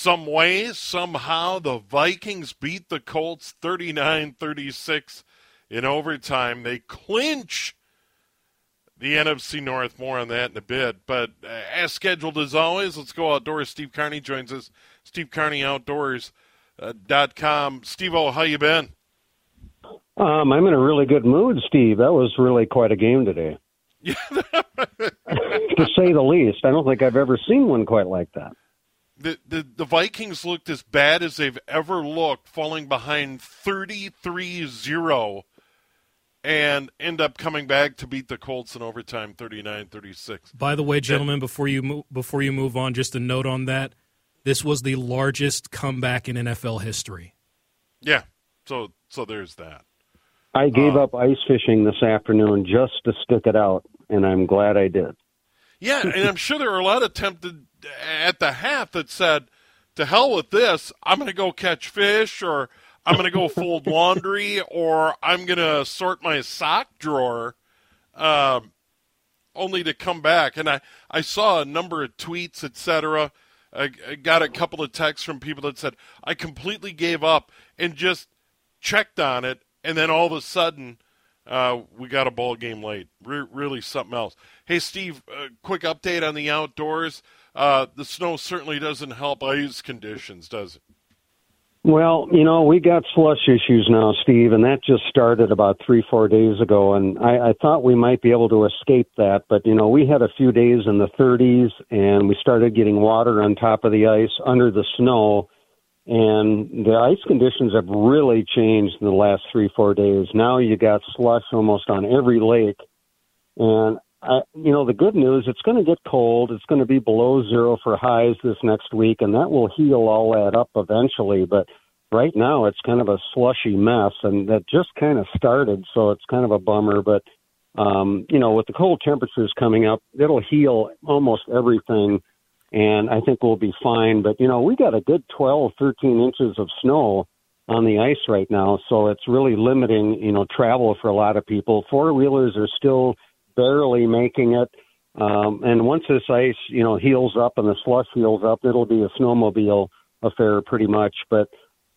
Some way, somehow, the Vikings beat the Colts 39 36 in overtime. They clinch the NFC North. More on that in a bit. But uh, as scheduled as always, let's go outdoors. Steve Carney joins us. Steve Carney Outdoors. Uh, dot com. Steve O, how you been? Um, I'm in a really good mood, Steve. That was really quite a game today. To say the least. I don't think I've ever seen one quite like that. The, the the Vikings looked as bad as they've ever looked, falling behind 33-0 and end up coming back to beat the Colts in overtime 39-36. By the way, gentlemen, before you move, before you move on, just a note on that. This was the largest comeback in NFL history. Yeah. So so there's that. I gave Uh, up ice fishing this afternoon just to stick it out, and I'm glad I did. Yeah, and I'm sure there were a lot of tempted at the half that said, "To hell with this! I'm going to go catch fish, or I'm going to go fold laundry, or I'm going to sort my sock drawer," um, only to come back. And I I saw a number of tweets, etc. I, I got a couple of texts from people that said, "I completely gave up and just checked on it, and then all of a sudden." Uh, we got a ball game late. Re- really something else. Hey, Steve, uh, quick update on the outdoors. Uh, the snow certainly doesn't help ice conditions, does it? Well, you know, we got slush issues now, Steve, and that just started about three, four days ago. And I, I thought we might be able to escape that, but you know, we had a few days in the 30s, and we started getting water on top of the ice under the snow. And the ice conditions have really changed in the last three, four days. Now you got slush almost on every lake. And I, you know, the good news, it's going to get cold. It's going to be below zero for highs this next week, and that will heal all that up eventually. But right now, it's kind of a slushy mess, and that just kind of started, so it's kind of a bummer. But um, you know, with the cold temperatures coming up, it'll heal almost everything, and I think we'll be fine. But you know, we got a good 12, 13 inches of snow on the ice right now, so it's really limiting, you know, travel for a lot of people. Four wheelers are still barely making it. Um, and once this ice, you know, heals up and the slush heals up, it'll be a snowmobile affair pretty much. But,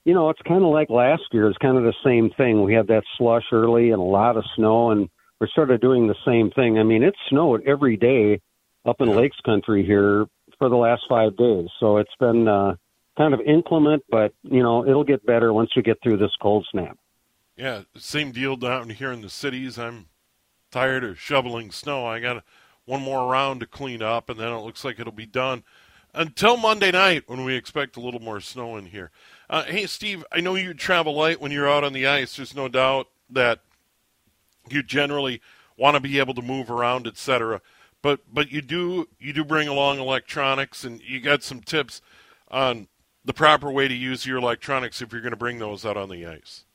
you know, it's kind of like last year. It's kind of the same thing. We had that slush early and a lot of snow, and we're sort of doing the same thing. I mean, it snowed every day up in Lakes Country here for the last five days. So it's been uh, kind of inclement, but, you know, it'll get better once we get through this cold snap. Yeah, same deal down here in the cities. I'm tired of shoveling snow. I got one more round to clean up, and then it looks like it'll be done until Monday night when we expect a little more snow in here. Uh, hey, Steve, I know you travel light when you're out on the ice. There's no doubt that you generally want to be able to move around, etc. But but you do you do bring along electronics, and you got some tips on the proper way to use your electronics if you're going to bring those out on the ice.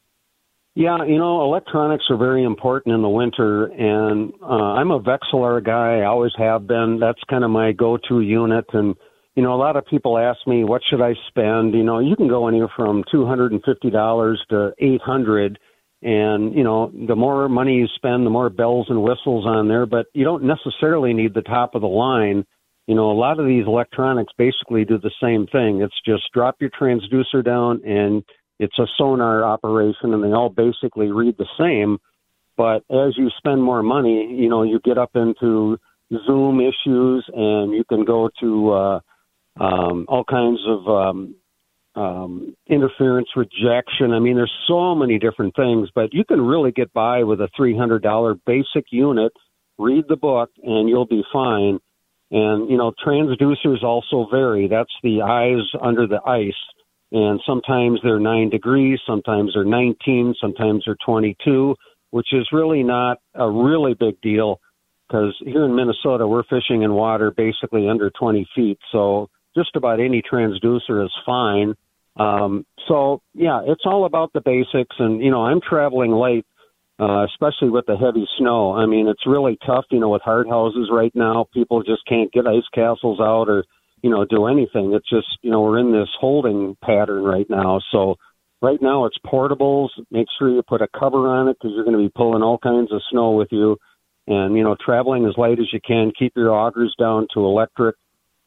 Yeah, you know, electronics are very important in the winter, and uh, I'm a Vexilar guy. I always have been. That's kind of my go-to unit. And you know, a lot of people ask me, "What should I spend?" You know, you can go anywhere from two hundred and fifty dollars to eight hundred, and you know, the more money you spend, the more bells and whistles on there. But you don't necessarily need the top of the line. You know, a lot of these electronics basically do the same thing. It's just drop your transducer down and it's a sonar operation and they all basically read the same. But as you spend more money, you know, you get up into Zoom issues and you can go to uh, um, all kinds of um, um, interference rejection. I mean, there's so many different things, but you can really get by with a $300 basic unit. Read the book and you'll be fine. And, you know, transducers also vary. That's the eyes under the ice and sometimes they're nine degrees, sometimes they're 19, sometimes they're 22, which is really not a really big deal because here in Minnesota we're fishing in water basically under 20 feet, so just about any transducer is fine. Um, so yeah, it's all about the basics, and you know, I'm traveling late, uh, especially with the heavy snow. I mean, it's really tough, you know, with hard houses right now. People just can't get ice castles out or you know do anything. It's just you know we're in this holding pattern right now. So right now it's portables. Make sure you put a cover on it because you're going to be pulling all kinds of snow with you. And you know, traveling as light as you can. Keep your augers down to electric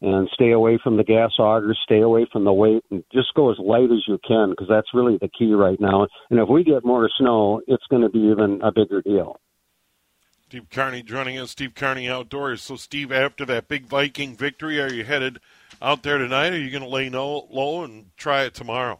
and stay away from the gas augers, stay away from the weight, and just go as light as you can because that's really the key right now. And if we get more snow, it's going to be even a bigger deal. Steve Carney joining us, Steve Carney Outdoors. So, Steve, after that big Viking victory, are you headed out there tonight? Or are you going to lay no, low and try it tomorrow?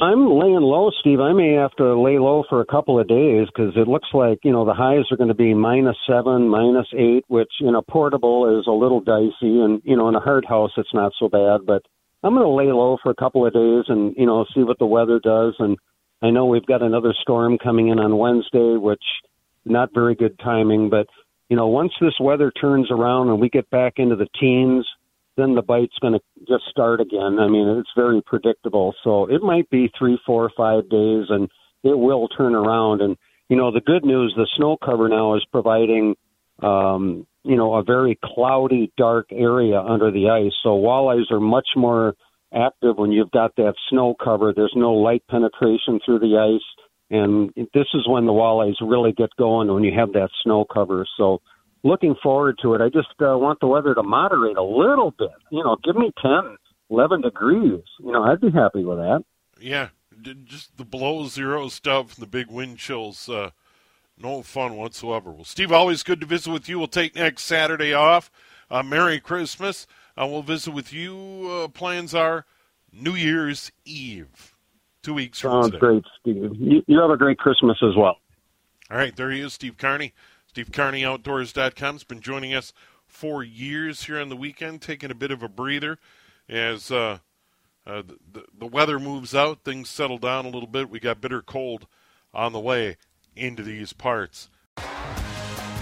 I'm laying low, Steve. I may have to lay low for a couple of days because it looks like you know the highs are going to be minus seven, minus eight, which in a portable is a little dicey, and you know in a hard house it's not so bad. But I'm going to lay low for a couple of days and you know see what the weather does. And I know we've got another storm coming in on Wednesday, which not very good timing. But you know once this weather turns around and we get back into the teens then the bite's going to just start again. I mean, it's very predictable. So it might be three, four, five days, and it will turn around. And you know, the good news, the snow cover now is providing, um, you know, a very cloudy, dark area under the ice. So walleyes are much more active when you've got that snow cover. There's no light penetration through the ice. And this is when the walleyes really get going when you have that snow cover. So looking forward to it. I just uh, want the weather to moderate a little bit. You know, give me 10, 11 degrees. You know, I'd be happy with that. Yeah, just the below zero stuff, and the big wind chills. Uh, no fun whatsoever. Well, Steve, always good to visit with you. We'll take next Saturday off. Uh, Merry Christmas. Uh, we'll visit with you. Uh, plans are New Year's Eve, two weeks from today. great, Steve. You, you have a great Christmas as well. All right, there he is, Steve Carney. SteveCarneyOutdoors.com has been joining us for years here on the weekend, taking a bit of a breather as uh, uh, the, the weather moves out, things settle down a little bit. We got bitter cold on the way into these parts.